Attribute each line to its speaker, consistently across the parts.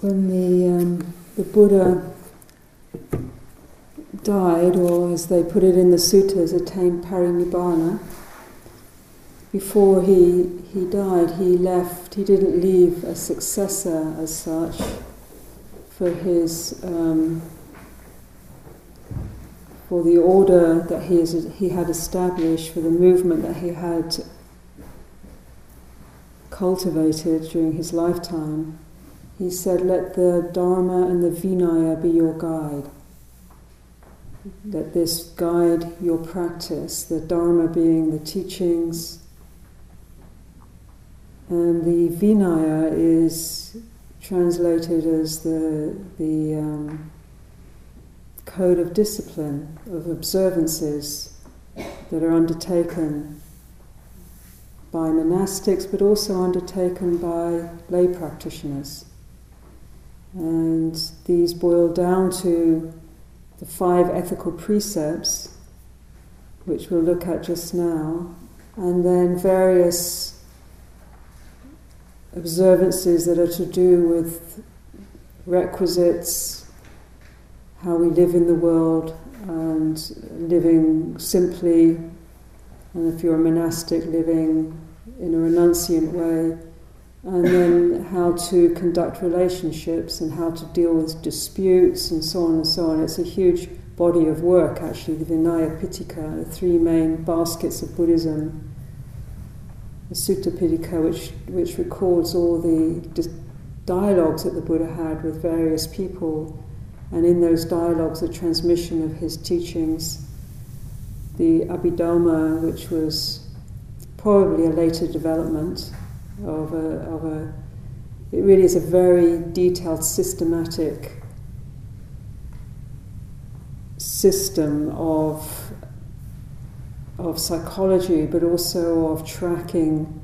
Speaker 1: when the, um, the Buddha died, or as they put it in the sutras, attained parinibbana, before he, he died, he left, he didn't leave a successor as such for his, um, for the order that he, is, he had established, for the movement that he had cultivated during his lifetime. He said, Let the Dharma and the Vinaya be your guide. Let this guide your practice, the Dharma being the teachings, and the Vinaya is translated as the, the um, code of discipline, of observances that are undertaken by monastics but also undertaken by lay practitioners. And these boil down to the five ethical precepts, which we'll look at just now, and then various observances that are to do with requisites, how we live in the world, and living simply, and if you're a monastic, living in a renunciant way, and then how to conduct relationships and how to deal with disputes and so on and so on. It's a huge body of work, actually, the Vinaya Pitaka, the three main baskets of Buddhism the Sutta Pitaka, which, which records all the dialogues that the Buddha had with various people, and in those dialogues, the transmission of his teachings. The Abhidhamma, which was probably a later development of a, of a it really is a very detailed, systematic system of of psychology, but also of tracking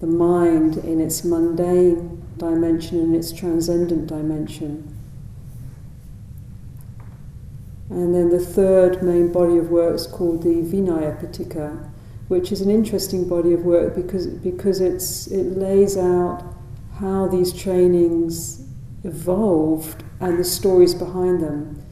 Speaker 1: the mind in its mundane dimension and its transcendent dimension. And then the third main body of work is called the Vinaya Pitaka, which is an interesting body of work because, because it's, it lays out how these trainings evolved and the stories behind them.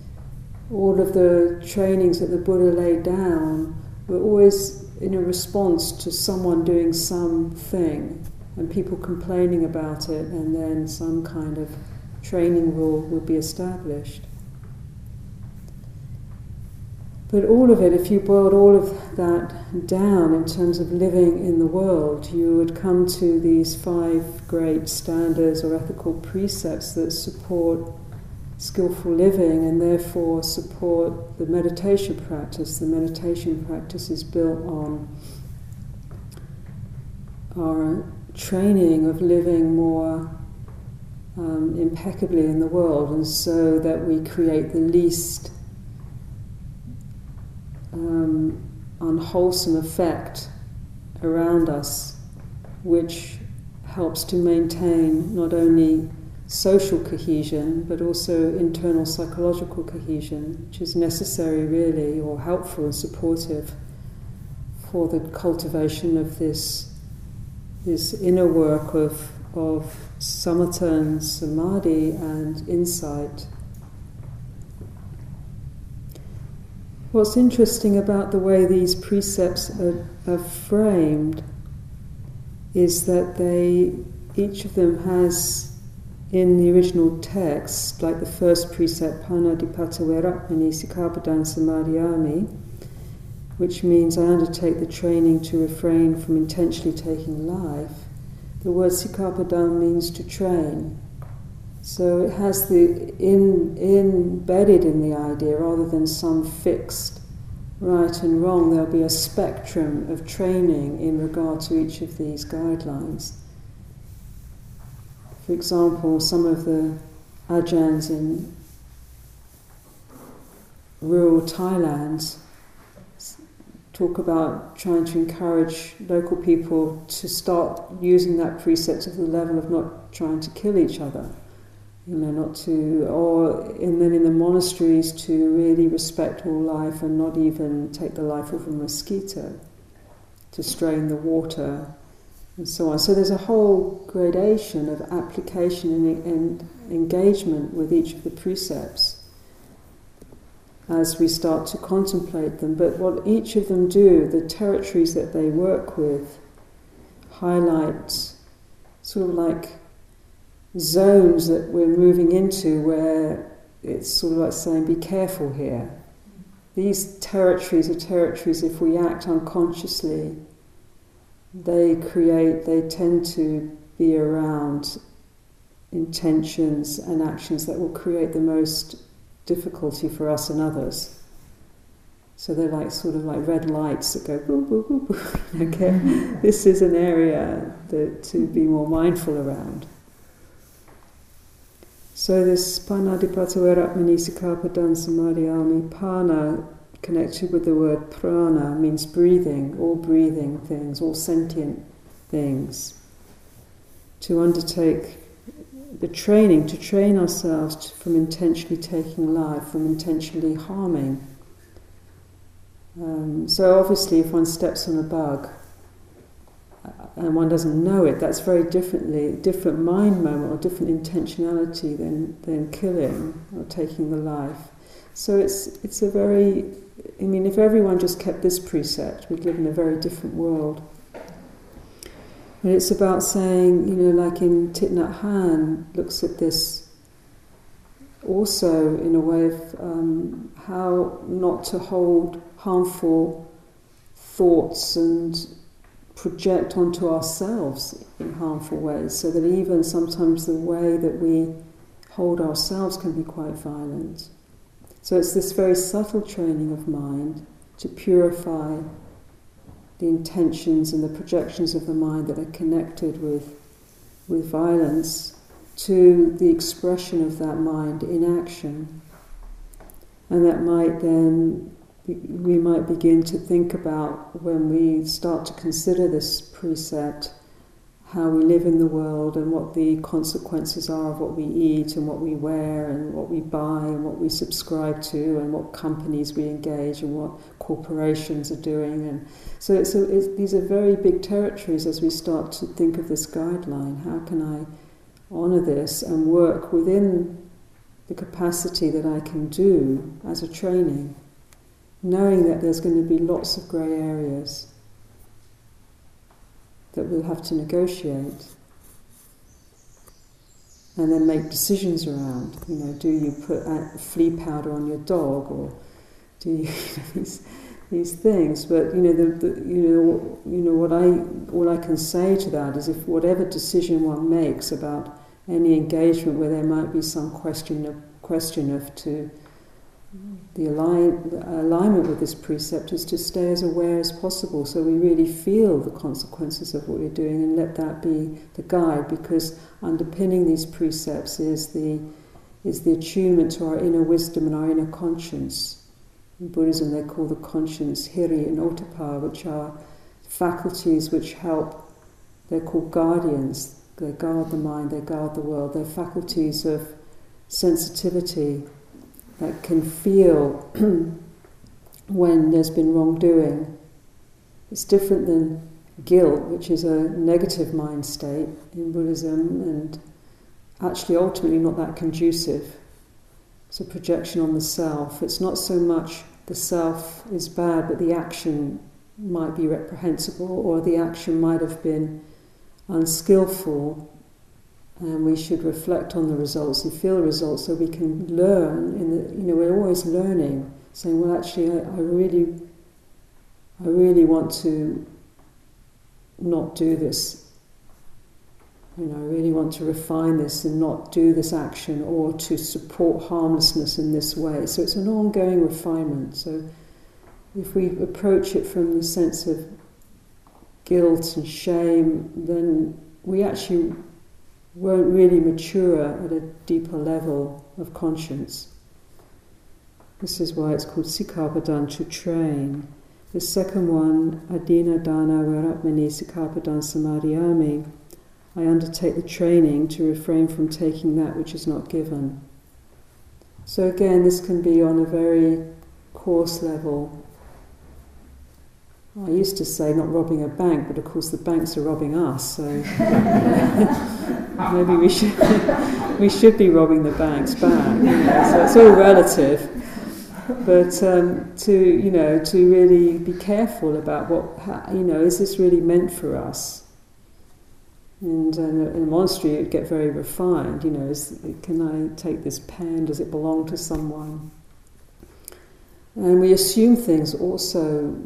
Speaker 1: All of the trainings that the Buddha laid down we're always in a response to someone doing something and people complaining about it, and then some kind of training rule would be established. But all of it, if you boiled all of that down in terms of living in the world, you would come to these five great standards or ethical precepts that support skillful living and therefore support the meditation practice. The meditation practice is built on our training of living more um, impeccably in the world, and so that we create the least um, unwholesome effect around us, which helps to maintain not only social cohesion, but also internal psychological cohesion, which is necessary, really, or helpful and supportive for the cultivation of this, this inner work of, of samatha and samadhi and insight. What's interesting about the way these precepts are, are framed is that they, each of them has in the original text, like the first precept, Panadipata Verakmani Sikkhapadang Samadhiyami, which means I undertake the training to refrain from intentionally taking life, the word Sikkhapadang means to train. So it has the in, embedded in the idea rather than some fixed right and wrong, there'll be a spectrum of training in regard to each of these guidelines. For example, some of the ajahns in rural Thailand talk about trying to encourage local people to start using that precept to the level of not trying to kill each other. You know, not to, or and then in the monasteries to really respect all life and not even take the life of a mosquito, to strain the water and so on. So there's a whole gradation of application and, and engagement with each of the precepts as we start to contemplate them. But what each of them do, the territories that they work with, highlight sort of like zones that we're moving into where it's sort of like saying, be careful here. These territories are territories, if we act unconsciously, they create, they tend to be around intentions and actions that will create the most difficulty for us and others. So they're like sort of like red lights that go boo boo boo boo. okay, this is an area that to be more mindful around. So this panadipata manisikapadan samadhiyami pana connected with the word prana means breathing, all breathing things, all sentient things. To undertake the training, to train ourselves from intentionally taking life, from intentionally harming. Um, so obviously, if one steps on a bug and one doesn't know it, that's very differently different mind moment or different intentionality than than killing or taking the life. So it's it's a very I mean, if everyone just kept this precept, we'd live in a very different world. But it's about saying, you know, like in Thich Nhat looks at this also in a way of um, how not to hold harmful thoughts and project onto ourselves in harmful ways, so that even sometimes the way that we hold ourselves can be quite violent. So it's this very subtle training of mind to purify the intentions and the projections of the mind that are connected with, with violence to the expression of that mind in action. And that might then, we might begin to think about when we start to consider this precept how we live in the world and what the consequences are of what we eat and what we wear and what we buy and what we subscribe to and what companies we engage and what corporations are doing. And so it's a, it's, these are very big territories as we start to think of this guideline. How can I honour this and work within the capacity that I can do as a training, knowing that there's going to be lots of grey areas that we'll have to negotiate and then make decisions around. You know, do you put flea powder on your dog, or do you, these these things? But you know, the, the, you know, you know what I all I can say to that is if whatever decision one makes about any engagement where there might be some question of question of to the, align, alignment with this precept is to stay as aware as possible so we really feel the consequences of what we're doing and let that be the guide because underpinning these precepts is the, is the attunement to our inner wisdom and our inner conscience. In Buddhism, they call the conscience hiri and ottappa, which are faculties which help, they're called guardians. They guard the mind, they guard the world. They're faculties of sensitivity that can feel when there's been wrongdoing. It's different than guilt, which is a negative mind state in Buddhism and actually ultimately not that conducive. It's a projection on the self. It's not so much the self is bad, but the action might be reprehensible or the action might have been unskillful and we should reflect on the results and feel the results so we can learn in the you know we're always learning saying well actually I, I really I really want to not do this you know, I really want to refine this and not do this action or to support harmlessness in this way. So it's an ongoing refinement. So if we approach it from the sense of guilt and shame, then we actually won't really mature at a deeper level of conscience. This is why it's called Sikkhapadan, to train. The second one, Adina Dana Veratmani Sikkhapadan Samadhiyami. I undertake the training to refrain from taking that which is not given. So again, this can be on a very coarse level. I used to say not robbing a bank, but of course the banks are robbing us, so maybe we should we should be robbing the banks back. You know, so it's all relative. But um, to you know to really be careful about what how, you know is this really meant for us? And uh, in a monastery, it would get very refined. You know, is, can I take this pen? Does it belong to someone? And we assume things also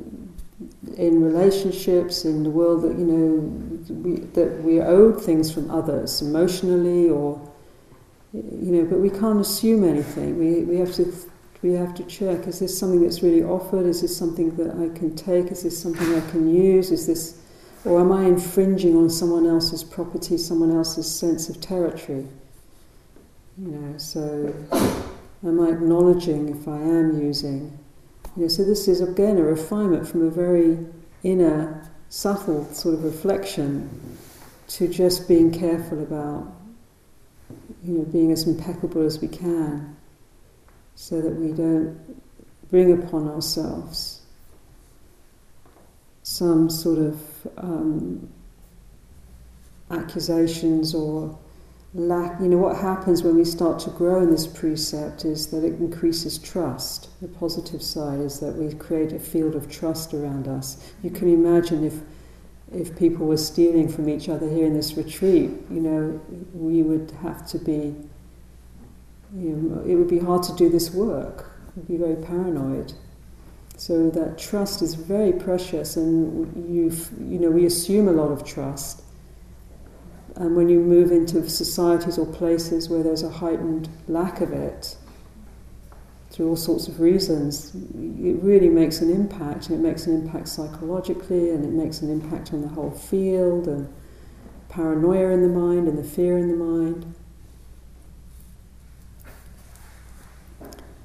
Speaker 1: in relationships, in the world that you know we, that we are owed things from others emotionally, or you know, but we can't assume anything. We we have to we have to check: is this something that's really offered? Is this something that I can take? Is this something I can use? Is this or am I infringing on someone else's property, someone else's sense of territory? You know, so am I acknowledging if I am using? You know, so this is again a refinement from a very inner, subtle sort of reflection to just being careful about, you know, being as impeccable as we can, so that we don't bring upon ourselves some sort of um, accusations or lack. You know, what happens when we start to grow in this precept is that it increases trust. The positive side is that we create a field of trust around us. You can imagine if if people were stealing from each other here in this retreat, you know, we would have to be. You know, it would be hard to do this work. We'd be very paranoid. So that trust is very precious, and you you know we assume a lot of trust. And when you move into societies or places where there's a heightened lack of it, through all sorts of reasons, it really makes an impact. It makes an impact psychologically, and it makes an impact on the whole field, and paranoia in the mind, and the fear in the mind.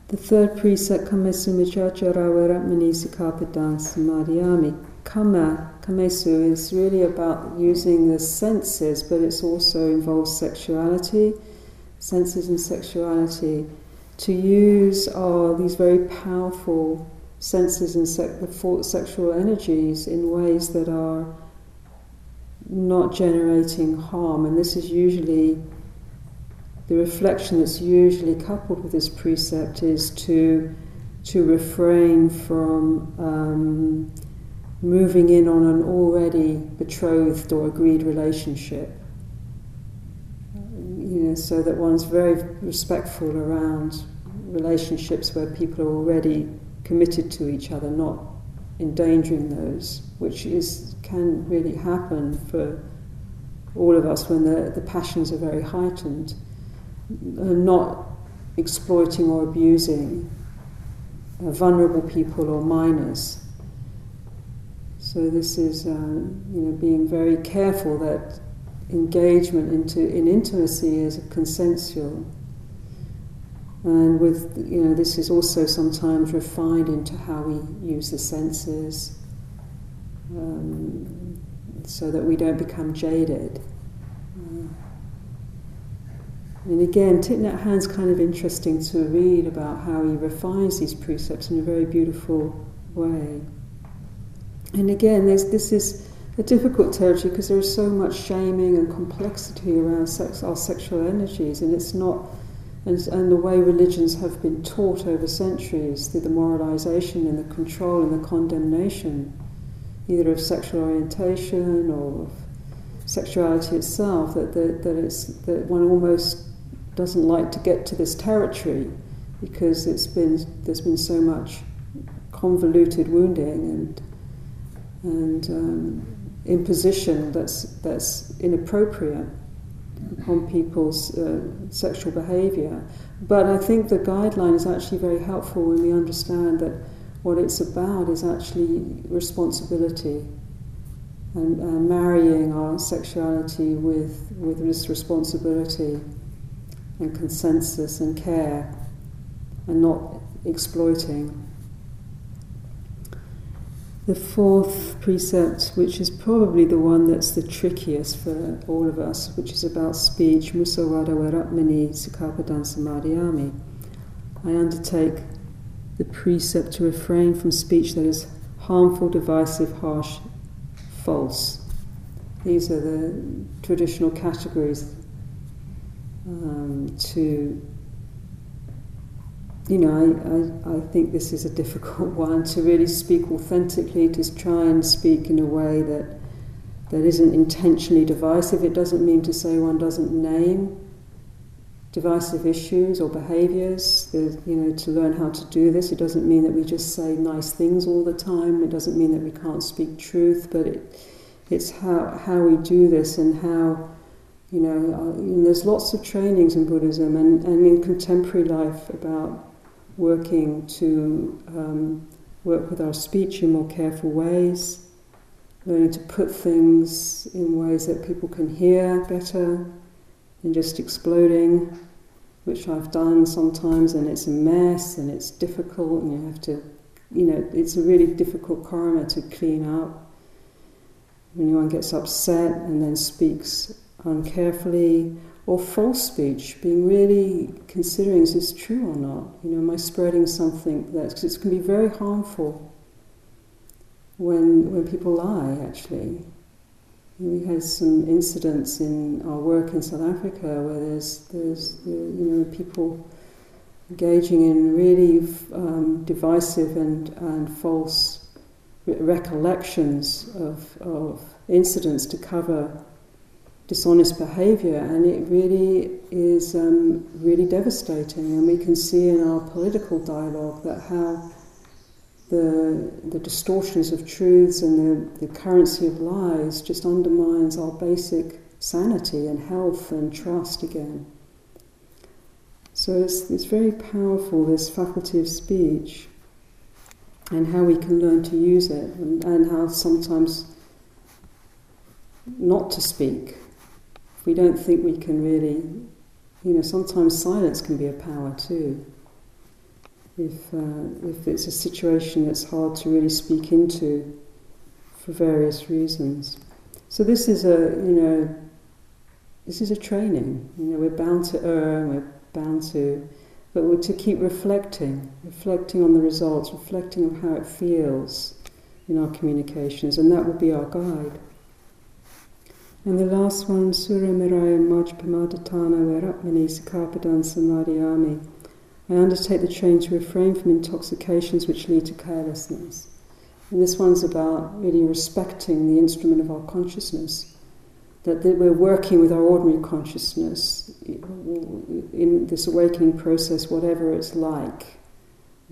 Speaker 1: The third precept, kamesu michacharawaramatmani sikapadan samadhyami. Kama, kamesu, is really about using the senses, but it also involves sexuality, senses and sexuality, to use these very powerful senses and the sexual energies in ways that are not generating harm. And this is usually the reflection that's usually coupled with this precept is to to refrain from um, moving in on an already betrothed or agreed relationship. You know, so that one's very respectful around relationships where people are already committed to each other, not endangering those, which is can really happen for all of us when the, the passions are very heightened. Not exploiting or abusing vulnerable people or minors. So this is, uh, you know, being very careful that engagement into in intimacy is consensual, and with you know this is also sometimes refined into how we use the senses, um, so that we don't become jaded. And again, Thich Nhat Hanh's kind of interesting to read about how he refines these precepts in a very beautiful way. And again, this is a difficult territory because there is so much shaming and complexity around sex, our sexual energies, and it's not, and, and the way religions have been taught over centuries through the moralization and the control and the condemnation, either of sexual orientation or of sexuality itself, that, that, that, it's, that one almost doesn't like to get to this territory because it's been there's been so much convoluted wounding and and um, imposition that's that's inappropriate on people's uh, sexual behaviour. But I think the guideline is actually very helpful when we understand that what it's about is actually responsibility and uh, marrying our sexuality with with this responsibility and consensus and care and not exploiting. The fourth precept, which is probably the one that's the trickiest for all of us, which is about speech, Musawada Waratmani Sikapadan Samadhyami. I undertake the precept to refrain from speech that is harmful, divisive, harsh, false. These are the traditional categories um, to you know, I, I, I, think this is a difficult one to really speak authentically, to try and speak in a way that that isn't intentionally divisive. It doesn't mean to say one doesn't name divisive issues or behaviors. You know, to learn how to do this, it doesn't mean that we just say nice things all the time. It doesn't mean that we can't speak truth, but it, it's how how we do this and how. You know, uh, there's lots of trainings in Buddhism and, and in contemporary life about working to um, work with our speech in more careful ways, learning to put things in ways that people can hear better than just exploding, which I've done sometimes, and it's a mess and it's difficult, and you have to, you know, it's a really difficult karma to clean up. When anyone gets upset and then speaks uncarefully or false speech, being really considering is this true or not? You know, am I spreading something that because it can be very harmful when when people lie. Actually, we had some incidents in our work in South Africa where there's there's you know people engaging in really um, divisive and and false recollections of of incidents to cover dishonest behaviour, and it really is um, really devastating. And we can see in our political dialogue that how the, the distortions of truths and the, the currency of lies just undermines our basic sanity and health and trust again. So it's, it's very powerful, this faculty of speech, and how we can learn to use it, and, and how sometimes not to speak we don't think we can really, you know, sometimes silence can be a power too. If, uh, if it's a situation that's hard to really speak into for various reasons. So this is a, you know, this is a training. You know, we're bound to err, we're bound to, but we're to keep reflecting, reflecting on the results, reflecting on how it feels in our communications, and that will be our guide. And the last one, Sura Miraya Majpamadhatana Vairapmani Sikapadan Samadhiyami. I undertake the train to refrain from intoxications which lead to carelessness. And this one's about really respecting the instrument of our consciousness. That, that we're working with our ordinary consciousness in this awakening process, whatever it's like,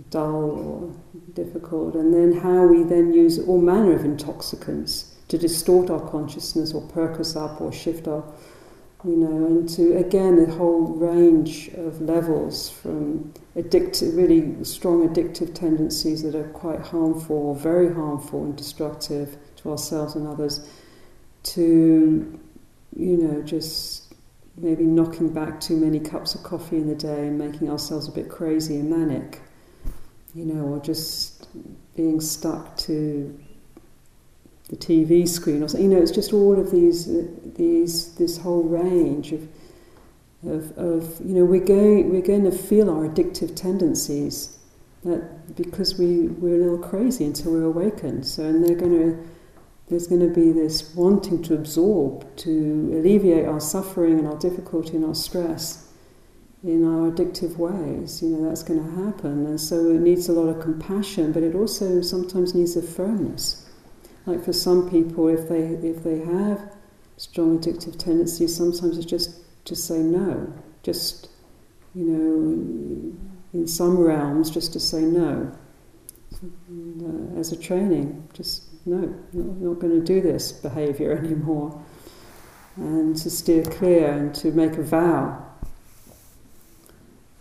Speaker 1: dull or difficult, and then how we then use all manner of intoxicants to distort our consciousness or perk us up or shift our, you know, into again a whole range of levels from addictive, really strong addictive tendencies that are quite harmful or very harmful and destructive to ourselves and others, to, you know, just maybe knocking back too many cups of coffee in the day and making ourselves a bit crazy and manic, you know, or just being stuck to the TV screen or. You know, it's just all of these, uh, these, this whole range of, of, of, you know, we're going, we're going to feel our addictive tendencies that because we, we're a little crazy until we're awakened. So, and they're going to, there's going to be this wanting to absorb, to alleviate our suffering and our difficulty and our stress in our addictive ways. You know, that's going to happen. And so it needs a lot of compassion, but it also sometimes needs a firmness. Like for some people, if they if they have strong addictive tendencies, sometimes it's just to say no. Just you know, in some realms, just to say no. And, uh, as a training, just no, not, not going to do this behaviour anymore, and to steer clear and to make a vow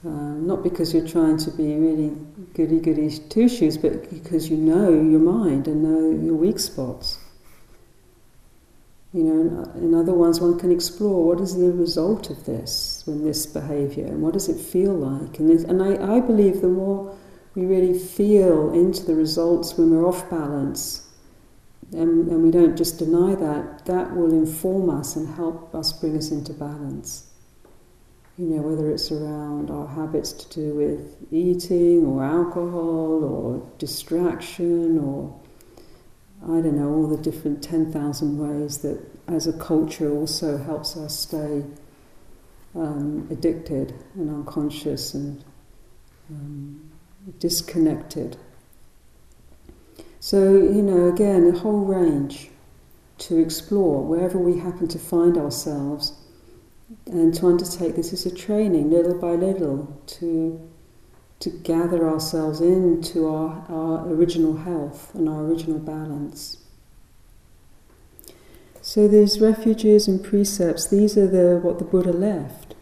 Speaker 1: uh, not because you're trying to be really goody goody two shoes, but because you know your mind and know your weak spots. You know, in other ones, one can explore what is the result of this when this behaviour, and what does it feel like. And, and I, I believe the more we really feel into the results when we're off balance, and, and we don't just deny that, that will inform us and help us bring us into balance you know, whether it's around our habits to do with eating or alcohol or distraction or I don't know, all the different 10,000 ways that as a culture also helps us stay um, addicted and unconscious and um, disconnected. So, you know, again, a whole range to explore wherever we happen to find ourselves and to undertake this as a training little by little to to gather ourselves into our, our original health and our original balance. So these refuges and precepts, these are the what the Buddha left.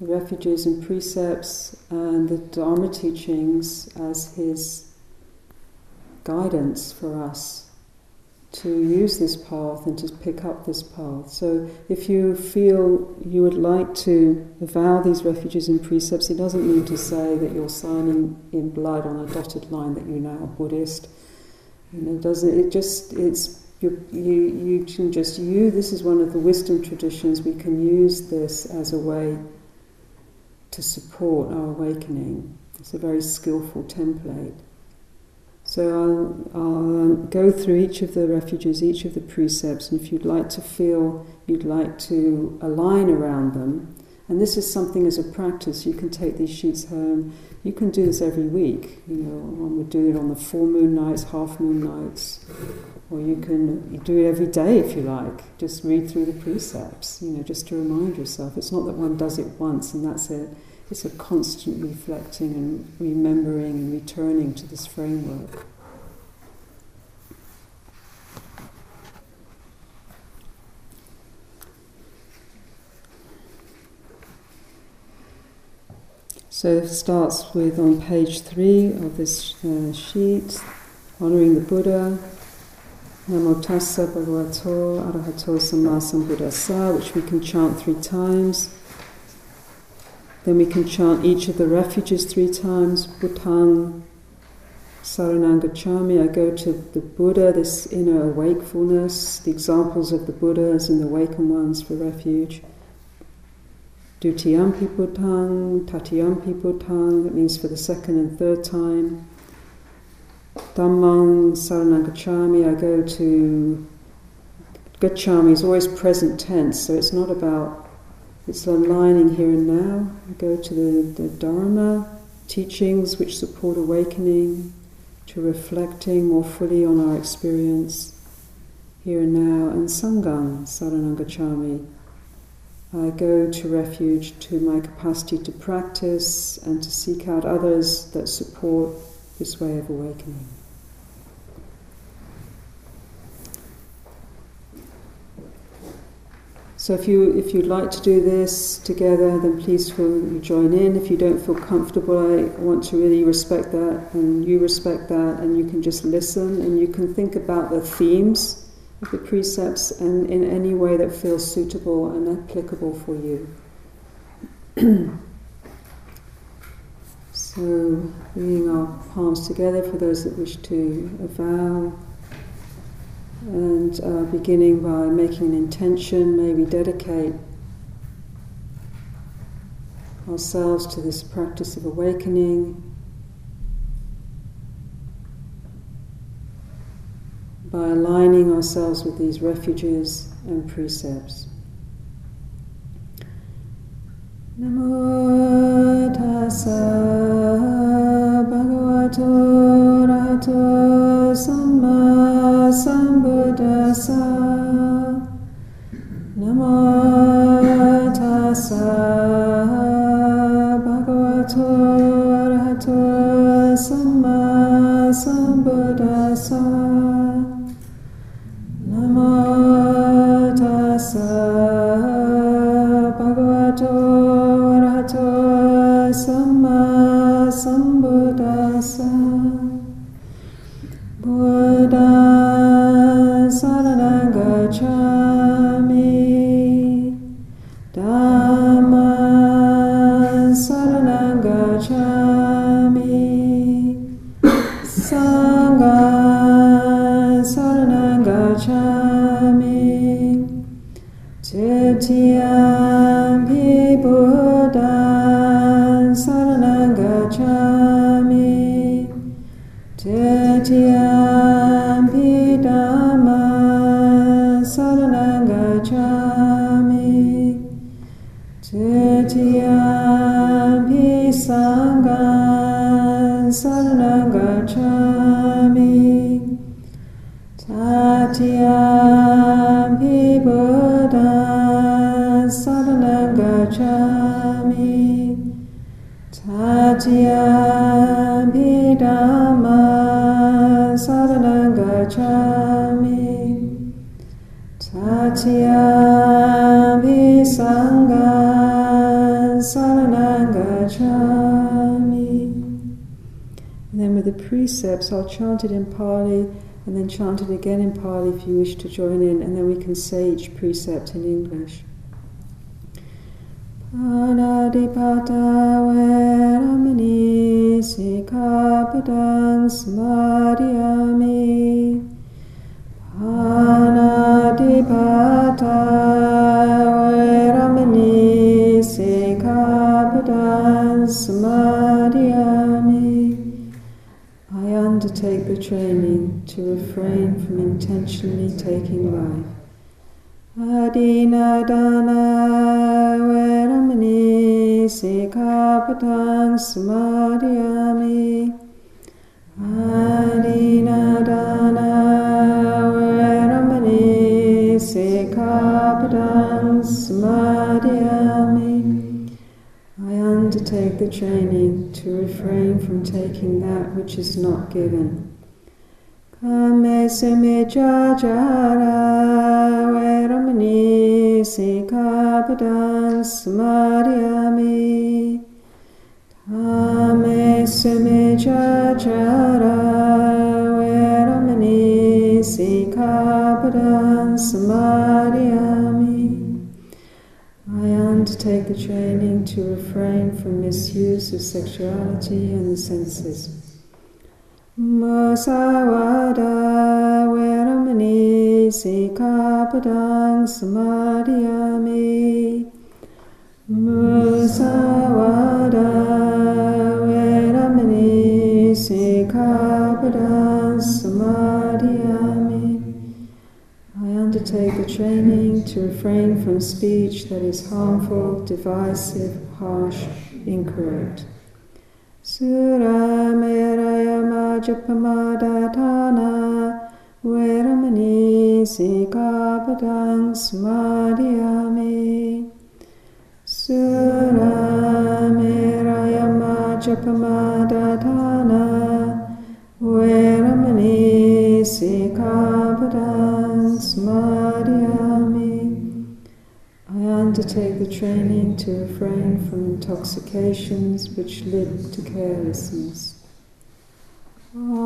Speaker 1: The refuges and precepts and the Dharma teachings as his guidance for us to use this path and to pick up this path. So if you feel you would like to vow these refuges and precepts, it doesn't mean to say that you're signing in blood on a dotted line that you're now a Buddhist. You know, doesn't it just it's you, you you can just you this is one of the wisdom traditions we can use this as a way to support our awakening. It's a very skillful template. So I'll, I'll um, go through each of the refuges, each of the precepts, and if you'd like to feel you'd like to align around them, and this is something as a practice, you can take these sheets home. You can do this every week. You know, one would do it on the full moon nights, half moon nights, or you can do it every day if you like. Just read through the precepts, you know, just to remind yourself. It's not that one does it once and that's it. It's a constant reflecting and remembering and returning to this framework. So it starts with on page three of this uh, sheet, honoring the Buddha, Namo Tassa Bhagavato Arahato Samma Sambuddhassa, which we can chant three times. Then we can chant each of the refuges three times. Buddhang Saranangachami. I go to the Buddha, this inner wakefulness, the examples of the Buddhas and the awakened ones for refuge. Dutiyampi Buddhang, Tatiyampi Buddhang, that means for the second and third time. Dhammang Saranangachami, I go to Gachami is always present tense, so it's not about it's aligning here and now. I go to the, the Dharma teachings which support awakening, to reflecting more fully on our experience here and now, and Sangham Saranangachami. I go to refuge to my capacity to practice and to seek out others that support this way of awakening. So if you if you'd like to do this together, then please feel join in. If you don't feel comfortable, I want to really respect that, and you respect that, and you can just listen and you can think about the themes of the precepts and in any way that feels suitable and applicable for you. so bringing our palms together for those that wish to avow and uh, beginning by making an intention, maybe dedicate ourselves to this practice of awakening by aligning ourselves with these refuges and precepts. Namo tassa bhagavato samma sambuddhassa namo tassa bhagavato arahato samma sambuddhassa namo tassa bhagavato arahato samma sambuddhassa Buddha Tatiyampi dhammam saranam gacchami saranam gacchami And then with the precepts, I'll chant it in Pali and then chant it again in Pali if you wish to join in, and then we can say each precept in English. Panadipata veramani sikapadang samadhyami Panadipata veramani sikapadang samadhyami I undertake the training to refrain from intentionally taking life. Adina samadhyami Adina dana veramani sikapadang samadhyami I undertake the training to refrain from taking that which is not given. Kame jajara veramani samadhyami Kame seme jajara veramani sikapadang samadhyami I undertake the training to refrain from misuse of sexuality and the senses. Masawada veramani sikapadang samadhyami I undertake the training to refrain from speech that is harmful, divisive, harsh, incorrect. Sura meraya majapamadhatana veramani sikapadang samadhyami Sura meraya majapamadhatana veramani sikapadang samadhyami I undertake the training to refrain from intoxications which lead to carelessness. Om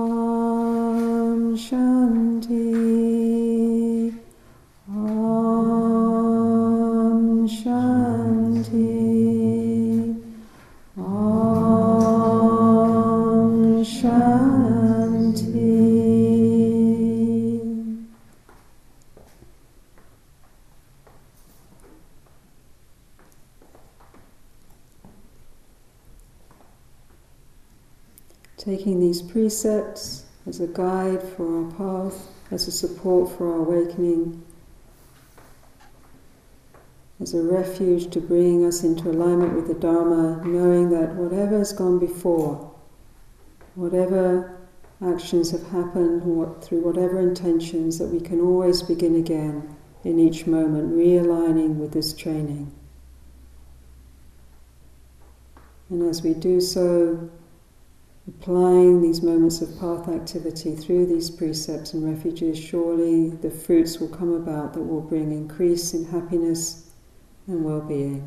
Speaker 1: Taking these precepts as a guide for our path, as a support for our awakening, as a refuge to bring us into alignment with the Dharma, knowing that whatever has gone before, whatever actions have happened, what, through whatever intentions, that we can always begin again in each moment, realigning with this training. And as we do so, applying these moments of path activity through these precepts and refuges, surely the fruits will come about that will bring increase in happiness and well being.